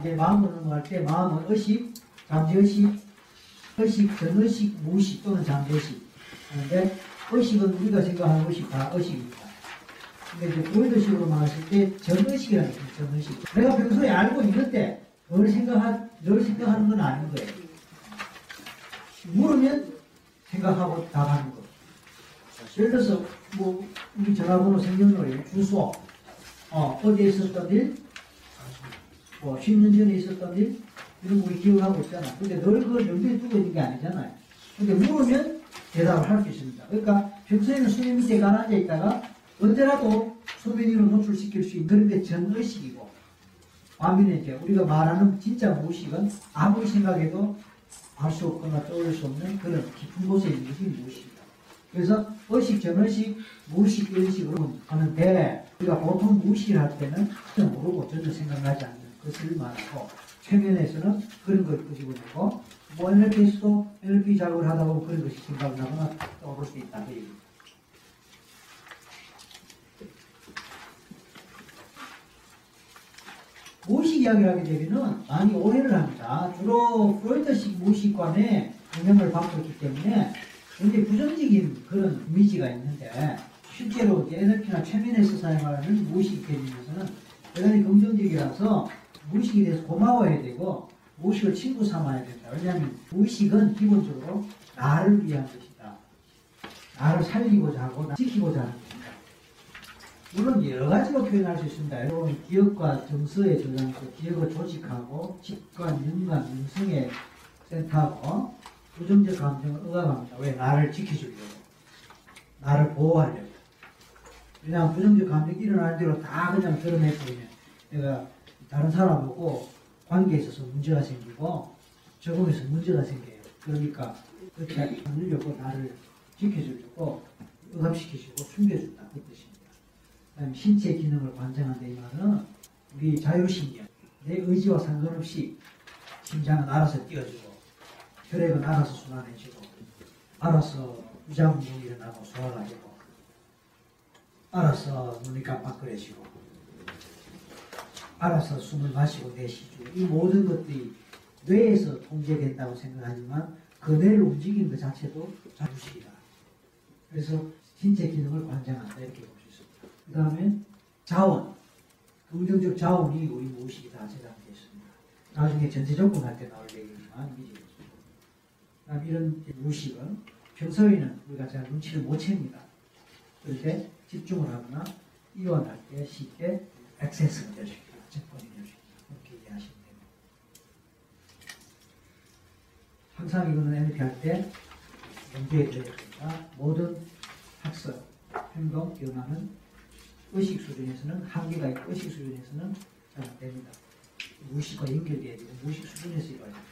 이제 마음으로 넘어갈 때 마음은 의식, 잠재의식, 의식, 전의식, 무의식 또는 잠재의식. 그런데 의식은 우리가 생각하는 의식 다 의식입니다. 근데 이제 보이드식으로 말했을 때 전의식이라는 거예요, 전의식. 내가 평소에 알고 있는데 널 생각하, 널 생각하는 건 아닌 거예요. 물으면 생각하고 답하는 거. 예를 들어서 뭐 우리 전화번호 생년월일, 주소, 어, 어디에 있었던 일, 뭐 10년 전에 있었던 일 이런 거 기억하고 있잖아. 근데 늘 그걸 염두에 두고 있는 게 아니잖아요. 근데 물으면 대답을 할 수 있습니다. 그러니까 평소에는 수면 밑에 가라앉아 있다가 언제라도 위로 노출시킬 수 있는 그런 게 전의식이고 반면에 이제 우리가 말하는 진짜 무의식은 아무리 생각해도 알 수 없거나 떠올릴 수 없는 그런 깊은 곳에 있는 것이 무의식이다. 그래서 의식, 전의식, 무의식 이런 식으로 하는데 우리가 보통 무의식을 할 때는 전혀 모르고 전혀 생각나지 않는 것을 말하고 최면에서는 그런 걸 끄집어 내고 뭐 NLP에서도 NLP 작업을 하다 보면 그런 것이 생각나거나 떠오를 수 있다. 그 얘기입니다. 무의식 이야기를 하게 되면은 많이 오해를 합니다. 주로 프로이트식 무의식관에 영향을 받고 있기 때문에 굉장히 부정적인 그런 이미지가 있는데 실제로 NLP나 최면에서 사용하는 무의식 개념에서는 대단히 긍정적이라서 무의식에 대해서 고마워해야 되고 무의식을 친구 삼아야 된다. 왜냐하면 무의식은 기본적으로 나를 위한 것이다. 나를 살리고자 하고 나 지키고자 하는 것이다. 물론 여러 가지로 표현할 수 있습니다. 여러분 기억과 정서의 저장소, 기억을 조직하고 직관, 연관, 영성의 센터하고 부정적 감정을 억압합니다. 왜? 나를 지켜주려고. 나를 보호하려고. 그냥 부정적 감정이 일어나는 대로 다 그냥 드러내버리면 내가 다른 사람하고 관계에 있어서 문제가 생기고 적응에서 문제가 생겨요. 그러니까 그렇게 하려고 나를 지켜주려고 억압시키시고 숨겨준다. 그 뜻입니다. 그다음에 신체 기능을 관장한다 이 말은 우리 자율신경 내 의지와 상관없이 심장은 알아서 뛰어주고 혈액은 알아서 순환해지고 알아서 위장운동이 일어나고 소화가 되고 알아서 눈이 깜빡거려지고 알아서 숨을 마시고 내쉬고 이 모든 것들이 뇌에서 통제된다고 생각하지만 그 뇌를 움직이는 것 자체도 자주식이다. 그래서 신체 기능을 관장한다 이렇게 볼 수 있습니다. 그 다음에 자원, 긍정적 자원이 우리 무의식이 다 제작되어 있습니다. 나중에 전체 조건 할때 나올 얘기지만 이제 그다음 이런 무의식은 평소에는 우리가 잘 눈치를 못 챕니다. 때 집중을 하거나 이완할 때 쉽게 액세스가 될 수 있다. 있다. 그렇게 이해하시면 됩니다. 항상 이거는 NLP 할때 염두에 둬야 됩니다. 모든 학습, 행동, 변화는 의식 수준에서는 한계가 있고 의식 수준에서는 잘 안 됩니다. 무의식과 연결돼야 되고 무의식 수준에서 이루어야 됩니다.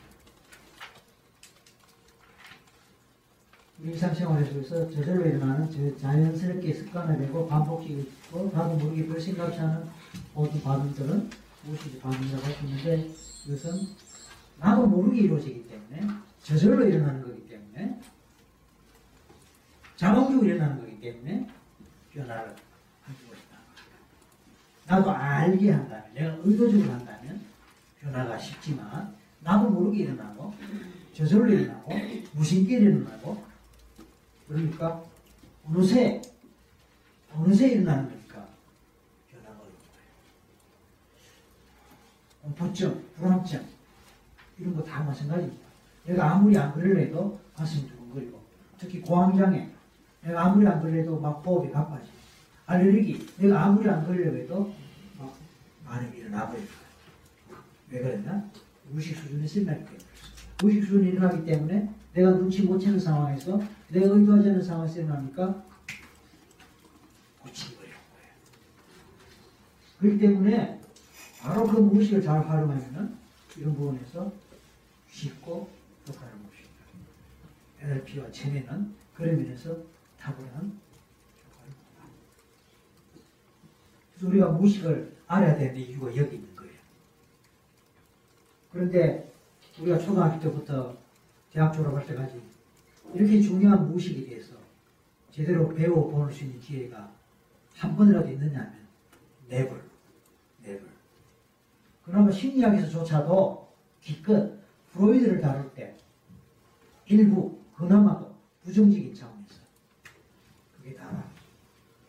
우리 일상생활에서 저절로 일어나는 저 자연스럽게 습관화되고 반복적이고 나도 모르게 별 생각지 않은 모든 반응들은 무의식 반응이라고 있는데 이것은 나도 모르게 이루어지기 때문에 저절로 일어나는 거기 때문에 자동적으로 일어나는 거기 때문에 변화를 가지고 있다. 나도 알게 한다면, 내가 의도적으로 한다면 변화가 쉽지만 나도 모르게 일어나고 저절로 일어나고 무심결에 일어나고 그러니까 어느새 어느새 일어나는 거니까 변화가 어려운 거예요. 공포증, 불안증 이런 거 다 마찬가지입니다. 내가 아무리 안 그러려도 가슴이 두근거리고 특히 고황장애 내가 아무리 안 걸려도 막 호흡이 가빠지고 알레르기 내가 아무리 안 걸려고 해도 막 반응이 일어나 버리고 왜 그랬나? 수준에서 일어나기 때문에 무의식 수준이 일어나기 때문에 내가 눈치 못 채는 상황에서 내가 의도하지 않은 상황에서 일어나니까 고치버리는 거예요. 그렇기 때문에 바로 그 무의식을 잘 활용하면은 이런 부분에서 쉽고 효과를 있다. NLP와 체내는 그런 면에서 탁월한 효과를 본다. 그래서 우리가 무의식을 알아야 되는 이유가 여기 있는 거예요. 그런데 우리가 초등학교 때부터 대학 졸업할 때까지 이렇게 중요한 무의식에 대해서 제대로 배워볼 수 있는 기회가 한 번이라도 있느냐 하면 never, never. 그나마 심리학에서조차도 기껏 프로이드를 다룰 때 일부 그나마도 부정적인 차원에서 그게 다라.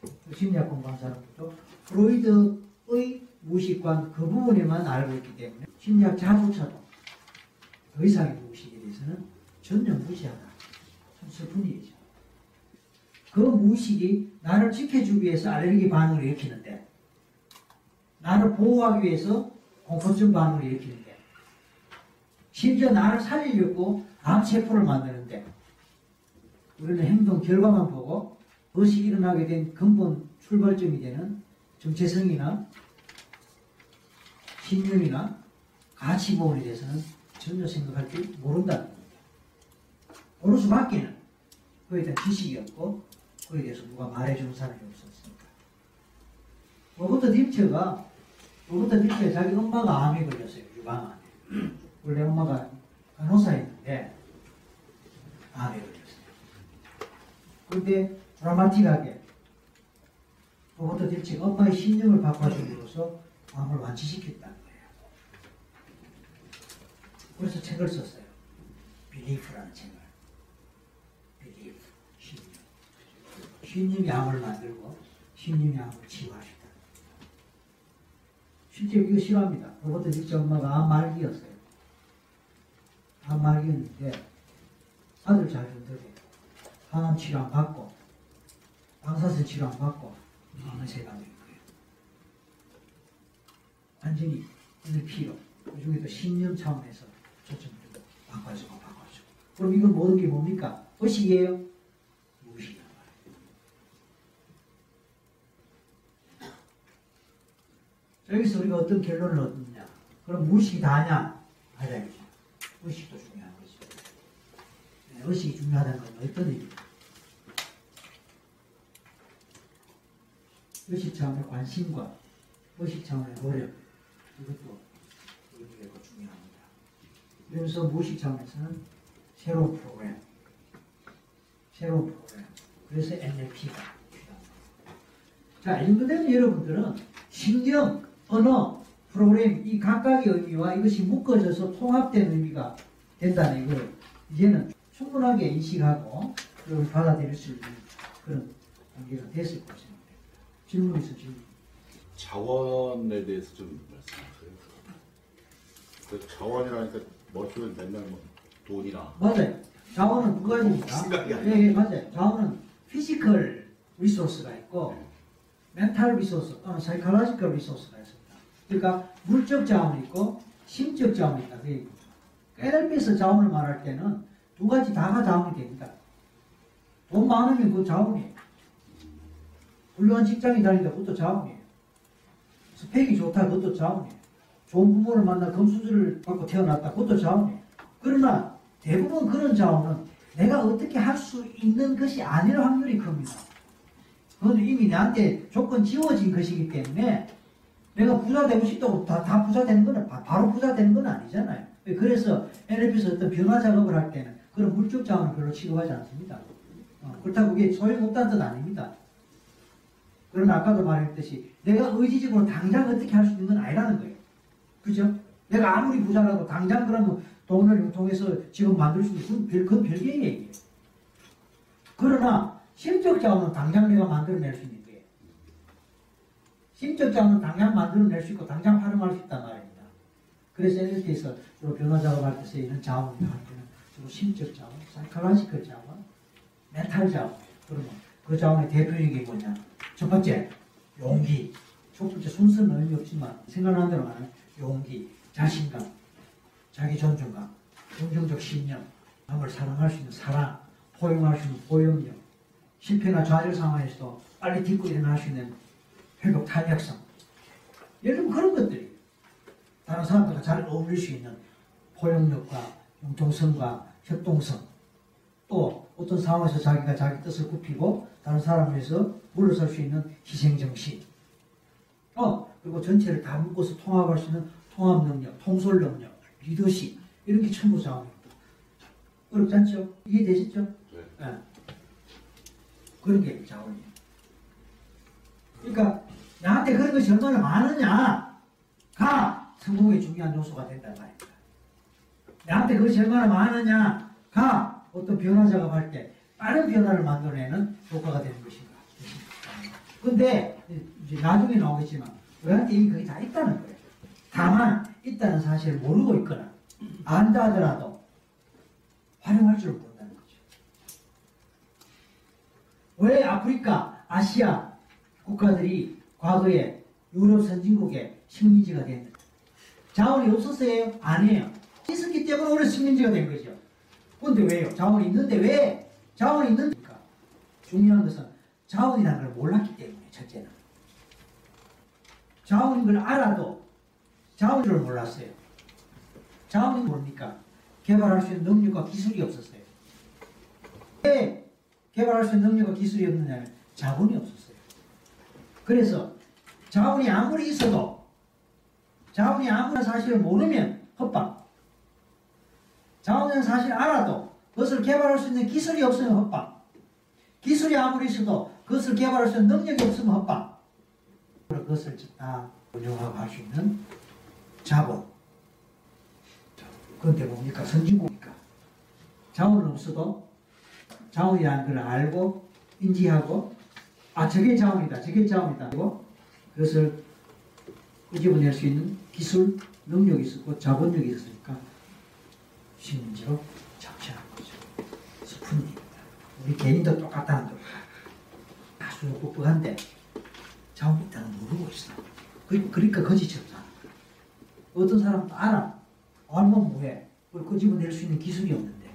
그 심리학 공부한 사람들도 프로이드의 무의식관 그 부분에만 알고 있기 때문에 심리학자조차도 더 이상의 대해서는 전혀 무시하다. 참 슬픈 일이죠. 그 무의식이 나를 지켜주기 위해서 알레르기 반응을 일으키는데 나를 보호하기 위해서 공포증 반응을 일으키는데 심지어 나를 살리려고 암세포를 만드는데 우리는 행동 결과만 보고 그것이 일어나게 된 근본 출발점이 되는 정체성이나 신념이나 가치 부분에 대해서는 전혀 생각할 줄 모른다 는 겁니다. 모를 수밖에는 그에 대한 지식이 없고 그에 대해서 누가 말해주는 사람이 없었으니까. 로버트 딜츠가 로버트 딜츠의 자기 엄마가 암에 걸렸어요. 유방암에. 원래 엄마가 간호사였는데 암에 걸렸어요. 그런데 드라마틱하게 로버트 딜츠가 엄마의 신념을 바꿔줌으로써 암을 완치시켰다는 거예요. 그래서 책을 썼어요. Belief라는 책을. Belief, 신념. 신념이 암을 만들고 신념이 암을 치유하셨다. 실제 이거 실화입니다. 로버트 딜츠 엄마가 암 말기였어요. 암 말기였는데 아들 잘 뒀대요. 항암 치료 안 받고 방사선 치료 안 받고 암을 세가는 거예요. 완전히 오늘 필요. 그 중에도 신념 차원에서 초점을 두고 바꿔주고 바꿔주고. 그럼 이건 모든 게 뭡니까? 의식이에요? 무의식이란 말이에요. 자, 여기서 우리가 어떤 결론을 얻느냐? 그럼 무의식이 다냐? 아니죠. 의식도 중요한 거죠. 네, 의식이 중요하다는 건 어떤 의미입니까? 의식 차원의 관심과 의식 차원의 노력, 이것도 의미가 중요합니다. 그래서 무의식 차원에서는 새로운 프로그램, 새로운 프로그램. 그래서 NLP가 필요합니다. 자, 연구되는 여러분들은 신경, 언어, 프로그램 이 각각의 의미와 이것이 묶어져서 통합된 의미가 된다는 이걸 이제는 충분하게 인식하고 그걸 받아들일 수 있는 그런 단계가 됐을 생각됩니다. 질문 있어 질문. 자원에 대해서 좀 말씀하세요. 그 자원이라니까 머릿속에 맨날 뭐 돈이나 맞아요. 자원은 두 가지입니다. 예, 예, 맞아요. 자원은 physical resource가 있고 mental resource 또는 psychological resource가 있습니다. 그러니까 물적 자원이 있고 심적 자원이 있다. NLP에서 자원을 말할 때는 두 가지 다가 자원이 됩니다. 돈 많으면 그 자원이에요. 훌륭한 직장이 다니다 그것도 자원이에요. 스펙이 좋다 그것도 자원이에요. 좋은 부모를 만나 금수저를 받고 태어났다 그것도 자원이에요. 그러나 대부분 그런 자원은 내가 어떻게 할 수 있는 것이 아닐 확률이 큽니다. 그건 이미 나한테 조건 지워진 것이기 때문에 내가 부자 되고 싶다고 다, 다 부자 되는 건 바- 바로 부자 되는 건 아니잖아요. 그래서 NLP에서 어떤 변화 작업을 할 때는 그런 물적 자원을 별로 취급하지 않습니다. 어, 그렇다고 그게 소용없다는 뜻 아닙니다. 그러나 아까도 말했듯이 내가 의지적으로 당장 어떻게 할 수 있는 건 아니라는 거예요. 그죠? 내가 아무리 부자라도 당장 그러면 돈을 융통해서 지금 만들 수 있는 별, 그건 별개의 얘기예요. 그러나 심적 자원은 당장 내가 만들어낼 수 있는 자원은 당장 만들어낼 수 있고 당장 활용할 수 있단 말입니다. 그래서 NLP에서 주로 변화 작업할 때 쓰이는 자원을 할 때는 주로 심적 자원, 사이클라지컬 자원, 멘탈 자원. 그러면 그 자원의 대표적인 게 뭐냐? 첫 번째, 용기. 첫 번째 순서는 의미 없지만 생각나는 대로 말하면 용기, 자신감, 자기 존중감, 긍정적 신념, 남을 사랑할 수 있는 사랑, 포용할 수 있는 포용력, 실패나 좌절 상황에서도 빨리 딛고 일어날 수 있는 회복 탄력성. 예를 들면 그런 것들이 다른 사람들과 잘 어울릴 수 있는 포용력과 융통성과 협동성 또 어떤 상황에서 자기가 자기 뜻을 굽히고 다른 사람을 위해서 물러설 수 있는 희생정신 어 그리고 전체를 다 묶어서 통합할 수 있는 통합 능력, 통솔 능력, 리더십 이런 게 전부 자원입니다. 어렵지 않죠? 이해되시죠? 네. 예. 그런 게 자원이에요. 그러니까 나한테 그런 것이 얼마나 많으냐? 가 성공의 중요한 요소가 된단 말입니다. 나한테 그것이 얼마나 많으냐가 어떤 변화 작업할 때 빠른 변화를 만들어내는 효과가 되는 것인가. 근데 이제 나중에 나오겠지만 우리한테 이미 그게 다 있다는 거예요. 다만 있다는 사실을 모르고 있거나 안다 하더라도 활용할 줄 모른다는 거죠. 왜 아프리카, 아시아 국가들이 과거에 유럽 선진국의 식민지가 됐는가? 자원이 없었어요? 아니에요. 있었기 때문에 오늘 식민지가 된 거죠. 근데 왜요? 자원이 있는데 왜? 자원이 있는데니까. 중요한 것은 자원이라는 걸 몰랐기 때문에 첫째는. 자원인 걸 알아도 자원인 줄 몰랐어요. 자원이 뭡니까? 개발할 수 있는 능력과 기술이 없었어요. 왜 개발할 수 있는 능력과 기술이 없느냐면 자본이 없었어요. 그래서 자원이 아무리 있어도 자원이 아무나 사실을 모르면 헛방. 자원은 사실 알아도 그것을 개발할 수 있는 기술이 없으면 헛방. 기술이 아무리 있어도 그것을 개발할 수 있는 능력이 없으면 헛방. 그것을 다 운영하고 할 수 있는 자본. 그런데 뭡니까? 선진국이니까. 자원은 없어도 자원이라는 걸 알고 인지하고 아 저게 자원이다. 저게 자원이다. 그리고 그것을 끄집어낼 수 있는 기술 능력이 있었고 자본력이 있었으니까 식민지로 정치한 거죠. 스푼입니다. 우리 개인도 똑같다는 거 아주 뻑뻑한데 자원이 있다는 걸 모르고 있어. 그- 그러니까 거지처럼 사는 거야 어떤 사람도 알아. 알면 뭐해? 그걸 끄집어낼 수 있는 기술이 없는데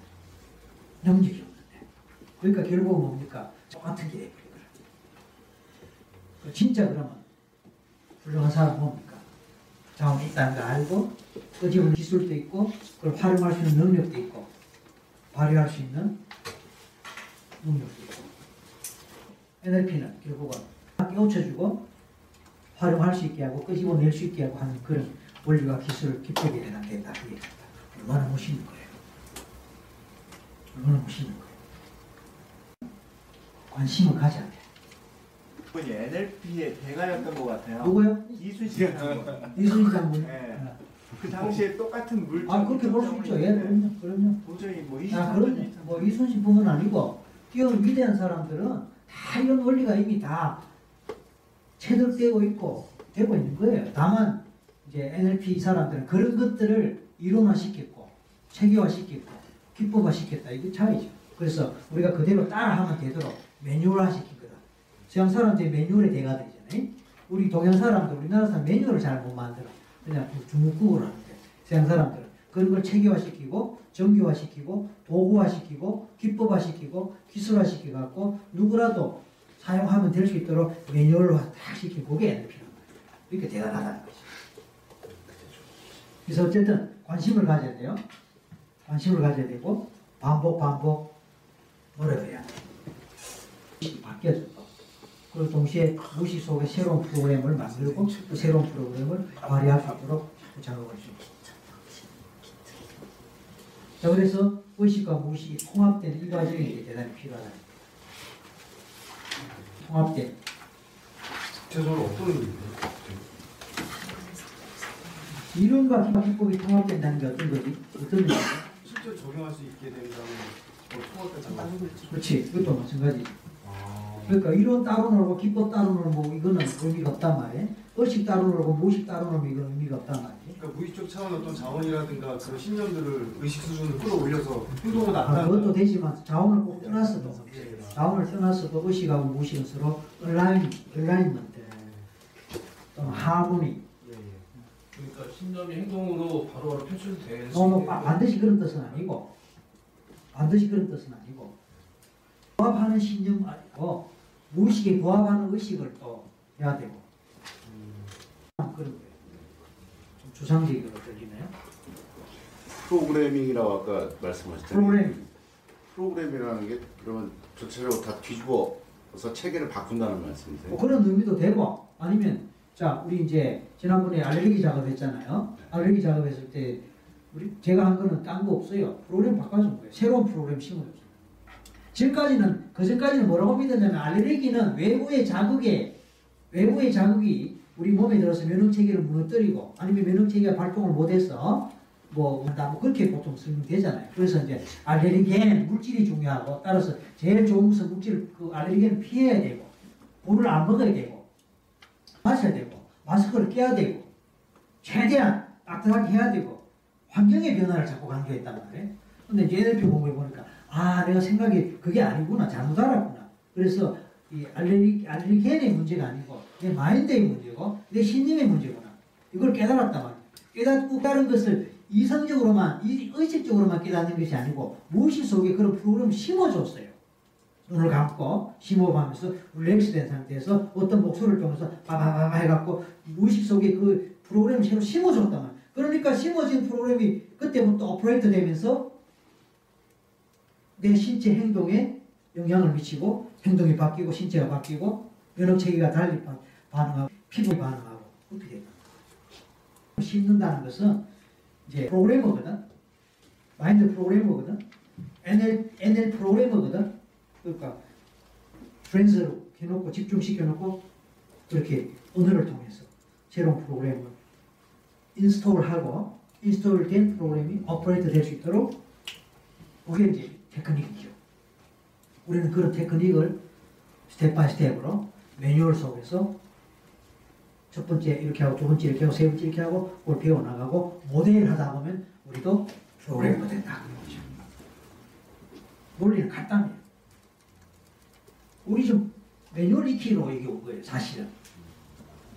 능력이 없는데. 그러니까 결국은 뭡니까? 똑같은 게 진짜 그러면 훌륭한 사람 뭡니까? 자원이 있다는 걸 알고 끄집어낸 기술도 있고 그걸 활용할 수 있는 능력도 있고 발휘할 수 있는 능력도 있고 NLP는 결국은 깨우쳐주고 활용할 수 있게 하고 끄집어낼 수 있게 하고 하는 그런 원리와 기술을 기법이 해당된다. 그. 얼마나 멋있는 거예요. 얼마나 멋있는 거예요. 관심을 가져야 돼. 분이 NLP의 대가였던 것 같아요. 누구요? 이순신 장군. 이순신 장군. 네. 아, 그 당시에 똑같은 물질. 아 그렇게 볼 수 있죠. 예, 그럼요. 그럼요. 도저히 뭐 아, 23년 그럼요. 뭐 이순신뿐만 아니고 뛰어난 위대한 사람들은 다 이런 원리가 이미 다 체득되고 있고 되고 있는 거예요. 다만 이제 NLP 사람들은 그런 것들을 이론화시켰고 체계화시켰고 기법화시켰다. 이게 차이죠. 그래서 우리가 그대로 따라하면 되도록 매뉴얼화시킨. 서양 사람들이 매뉴얼의 대가들이잖아요. 우리 동양 사람들, 우리나라 사람 매뉴얼을 잘 못 만들어. 그냥 중국국어로 하는데 서양 사람들은 그런 걸 체계화시키고 정교화시키고 도구화시키고 기법화시키고 기술화시켜 갖고 누구라도 사용하면 될 수 있도록 매뉴얼화 딱 시킨 그게 NLP란 말이에요. 이렇게 대단하다는 거죠. 그래서 어쨌든 관심을 가져야 돼요. 관심을 가져야 되고 반복 반복 노력해야 돼. 바뀌어져 또. 그리고 동시에 무시 속에 새로운 프로그램을 만들고 그 새로운 프로그램을 발휘할 수 있도록 작업을 수 있고. 자 그래서 의식과 무의식이 통합된 이 과정이 대단히 필요하다. 통합된 구체적으로 어떤 의미인가요? 이론과 기법이 통합된다는 게 어떤 거지? 어떤 의미야? 실제 적용할 수 있게 된다면 뭐 통합된 장면. 그렇지. 그것도 마찬가지지. 아, 그러니까 이론 따로 놀고 기법 따로 놀고 이거는 의미가 없단 말이에요. 의식 따로 놀고 무의식 따로 놀면 이건 의미가 없단 말이에요. 그러니까 무의식 차원 어떤 자원이라든가 그런 신념들을 의식 수준을 끌어올려서 행동을 아, 나타내는 그것도 되지만 자원을 꼭 떠났어도 예. 자원을 떠났어도 의식하고 무의식은 서로 얼라인, 얼라인먼트 또는 하모니 예, 예. 그러니까 신념이 행동으로 바로바로 표출될 수 어, 뭐 반드시 그런 뜻은 아니고 반드시 그런 뜻은 아니고 부합하는 신념 아니고 무의식에 부합하는 의식을 또 해야 되고 그런 거예요. 좀 추상적으로 들리나요? 프로그래밍이라고 아까 말씀하셨잖아요. 프로그래밍. 프로그램이라는 게 그러면 전체적으로 다 뒤집어서 체계를 바꾼다는 말씀이세요? 뭐 그런 의미도 되고 아니면 자 우리 이제 지난번에 알레르기 작업했잖아요. 알레르기 작업했을 때 우리 제가 한 거는 딴 거 없어요. 프로그램 바꿔준 거예요. 새로운 프로그램 심어줬어요. 지금까지는 그 전까지는 뭐라고 믿었냐면 알레르기는 외부의 자극에 외부의 자극이 우리 몸에 들어서 면역 체계를 무너뜨리고 아니면 면역 체계가 발동을 못해서 뭐, 뭐 그렇게 보통 설명되잖아요. 그래서 이제 알레르겐 물질이 중요하고 따라서 제일 좋은 것은 물질 그 알레르겐을 피해야 되고 물을 안 먹어야 되고 마셔야 되고 마스크를 껴야 되고 최대한 따뜻하게 해야 되고 환경의 변화를 자꾸 강조했단 말이에요. 근데 이제 NLP 공부해 보니까 아 내가 생각이 그게 아니구나 잘못 알았구나. 그래서 이 알레르기 알레르겐의 문제가 아니고 내 마인드의 문제고 내 신념의 문제구나. 이걸 깨달았단 말이에요. 깨닫고 다른 것을 이성적으로만 이- 의식적으로만 깨닫는 것이 아니고 무의식 속에 그런 프로그램을 심어줬어요. 눈을 감고 심호흡하면서 relax 된 상태에서 어떤 목소리를 통해서 바바바바 해갖고 무의식 속에 그 프로그램을 새로 심어줬단 말이에요. 그러니까 심어진 프로그램이 그때부터 operate 되면서 내 신체 행동에 영향을 미치고 행동이 바뀌고 신체가 바뀌고 면역체계가 달리 반- 반응하고 피부가 반응하고 그렇게 된다. 심는다는 것은 이제 프로그래머거든. 마인드 프로그래머거든. NL, NL 프로그래머거든. 그러니까 trance로 해놓고 집중시켜놓고 그렇게 언어를 통해서 새로운 프로그램을 install하고 install된 프로그램이 operate 될 수 있도록 그게 이제 테크닉이죠. 우리는 그런 테크닉을 step by step으로 매뉴얼 속에서 첫 번째 이렇게 하고 두 번째 이렇게 하고 세 번째 이렇게 하고 그걸 배워나가고 모델 하다 보면 우리도 프로그래머 된다. 그런 거죠. 논리는 간단해요. 우리 좀 매뉴얼 익히러 여기 온 거예요, 사실은.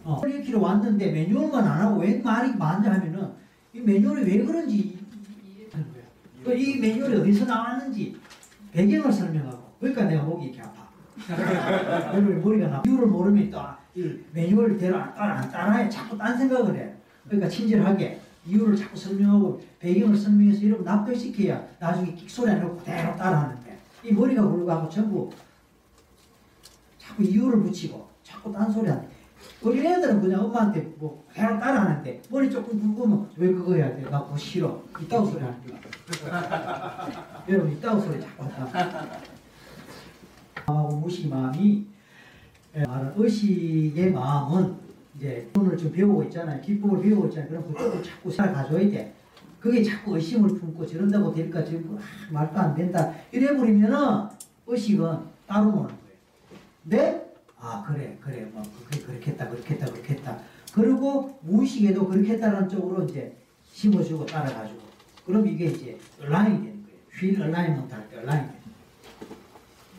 어, 매뉴얼 익히러 왔는데 매뉴얼만 안 하고 왜 말이 많냐 하면은 이 매뉴얼이 왜 그런지 거야. 그이 매뉴얼이 어디서 나왔는지 배경을 설명하고 그러니까 내가 목이 이렇게 아파. 여러분 머리가 나 이유를 모르면 또이 매뉴얼대로 안 따라 안 따라해 자꾸 딴 생각을 해. 그러니까 친절하게 이유를 자꾸 설명하고 배경을 설명해서 이러면 납득시켜야 나중에 끽소리 안 하고 그대로 따라하는데 이 머리가 굴러가고 전부 자꾸 이유를 붙이고 자꾸 딴소리 하는 어린애들은 그냥 엄마한테 뭐 그냥 따라하는데 머리 조금 굵으면 왜 그거 해야 돼? 나 그거 싫어. 이따구 소리 하는 거야. 여러분 이따구 소리 자꾸 한다. 무식 마음이 예, 의식의 마음은 이제 오늘 좀 배우고 있잖아요. 기쁨을 배우고 있잖아요. 그럼 그쪽을 자꾸 살아가줘야 돼. 그게 자꾸 의심을 품고 저런다고 될까 지금 아, 말도 안 된다 이래 버리면은 의식은 따로 노는 거예요. 네? 아 그래 그래 뭐 그게 그렇겠다 그렇겠다 그렇겠다 그리고 무의식에도 그렇겠다라는 쪽으로 이제 심어주고 따라가지고 그럼 이게 이제 얼라인이 되는 거예요. 휠 얼라인먼트 할때 얼라인 되는 거예요.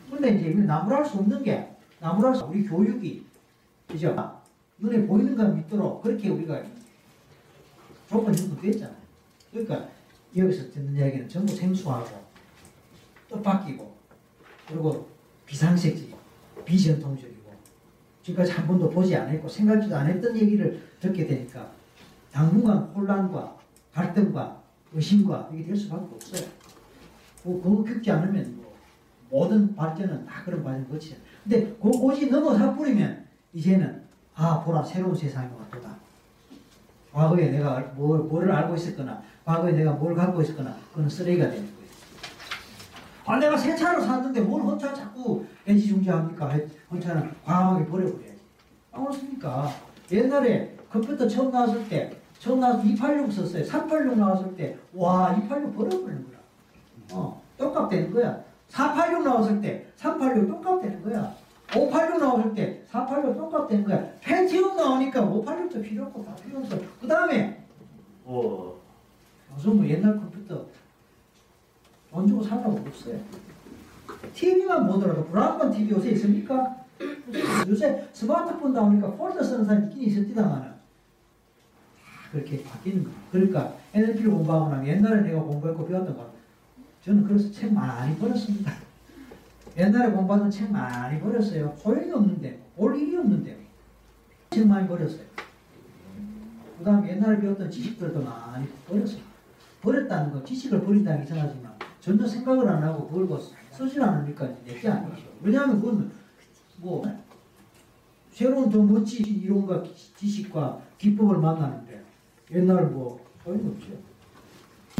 근데 이제 나무랄 수 없는 게 나무랄 수 우리 교육이 그죠? 눈에 보이는 걸 믿도록 그렇게 우리가 조건 형성됐잖아요. 그러니까 여기서 듣는 이야기는 전부 생소하고 뜻밖이고 그리고 비상식적이고 비전통적이고 지금까지 한 번도 보지 않았고 생각지도 않았던 얘기를 듣게 되니까 당분간 혼란과 갈등과 의심과 이게 될 수밖에 없어요. 그, 그거 겪지 않으면 뭐 모든 발전은 다 그런 과정 거치죠. 근데 그 고지 넘어서 버리면 이제는 아 보라 새로운 세상이 왔도다. 과거에 내가 뭘, 뭐를 알고 있었거나 과거에 내가 뭘 갖고 있었거나 그건 쓰레기가 거예요. 아 내가 새 차를 샀는데 뭘 헌차 자꾸 애지중지합니까? 헌차는 과감하게 버려버려야지. 아 그렇습니까? 옛날에 컴퓨터 처음 나왔을 때 처음 나와서 286 썼어요. 386 나왔을 때 와 286 버려버리는 거야. 어 똑같다는 거야. 486 나왔을 때 386 똑같다는 거야. 586 나왔을 때 486 똑같다는 거야. 펜티움 나오니까 586도 필요 없고 다 필요 없어. 그 다음에 어 요즘 뭐 옛날 컴퓨터 돈 주고 살라고 없어요. TV만 보더라도 브라운관 TV 요새 있습니까? 요새 스마트폰 나오니까 폴더 쓰는 사람이 있긴 있었지다만은 그렇게 바뀌는 거예요. 그러니까 NLP를 공부하고 나면 옛날에 내가 공부했고 배웠던 거 저는 그래서 책 많이 버렸습니다. 옛날에 공부하던 책 많이 버렸어요. 소용이 없는데, 볼 일이 없는데. 책 많이 버렸어요. 그 다음에 옛날에 배웠던 지식들도 많이 버렸어요. 버렸다는 거, 지식을 버린다는 게 이상하지만 전혀 생각을 안 하고 그걸 뭐 쓰질 않으니까 내게 아니죠. 왜냐하면 그건 뭐 새로운 더 멋진 이론과 기- 지식과 기법을 만나는데 옛날 뭐 소용없죠.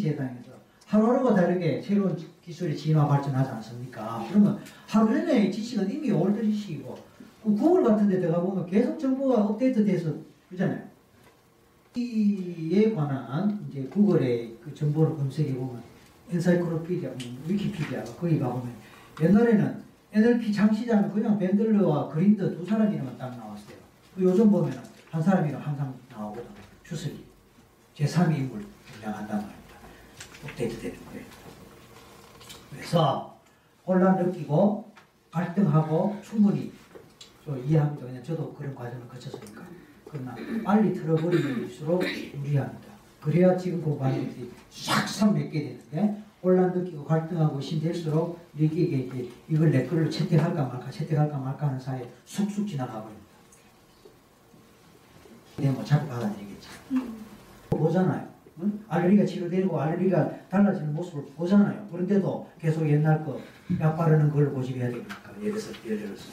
세상에서 하루하루가 다르게 새로운 지- 기술이 진화 발전하지 않습니까? 그러면 하루 전에 지식은 이미 오래된 지식이고 그 구글 같은 데 들어가 보면 계속 정보가 업데이트 돼서 그잖아요. 이에 관한 이제 구글에 그 정보를 검색해 보면 엔사이클로피디아, 뭐 위키피디아가 거기 가보면 옛날에는 NLP 창시자는 그냥 밴들러와 그린더 두 사람 이름만 딱 나왔어요. 그 요즘 보면 한 사람 이름 항상 나오거든. 추석이 제3의 인물 등장한단 말입니다. 업데이트 되는 거예요. 그래서 혼란 느끼고 갈등하고 충분히 저 이해합니다. 그냥 저도 그런 과정을 거쳤으니까. 그러나 빨리 틀어버리면일수록 유리합니다. 그래야 지금 공부하는 것들이 싹싹 맺게 되는데 혼란도 끼고 갈등하고 신될수록 이렇게 이제 이걸 내 글로 채택할까 말까 채택할까 말까 하는 사이에 쑥쑥 지나가버립니다. 근데 뭐 자꾸 받아들이겠죠. 음. 보잖아요. 응? 알레르기가 치료되고 알레르기가 달라지는 모습을 보잖아요. 그런데도 계속 옛날 거 약 바르는 걸 고집해야 됩니까? 예를 들어서, 예를 들어서.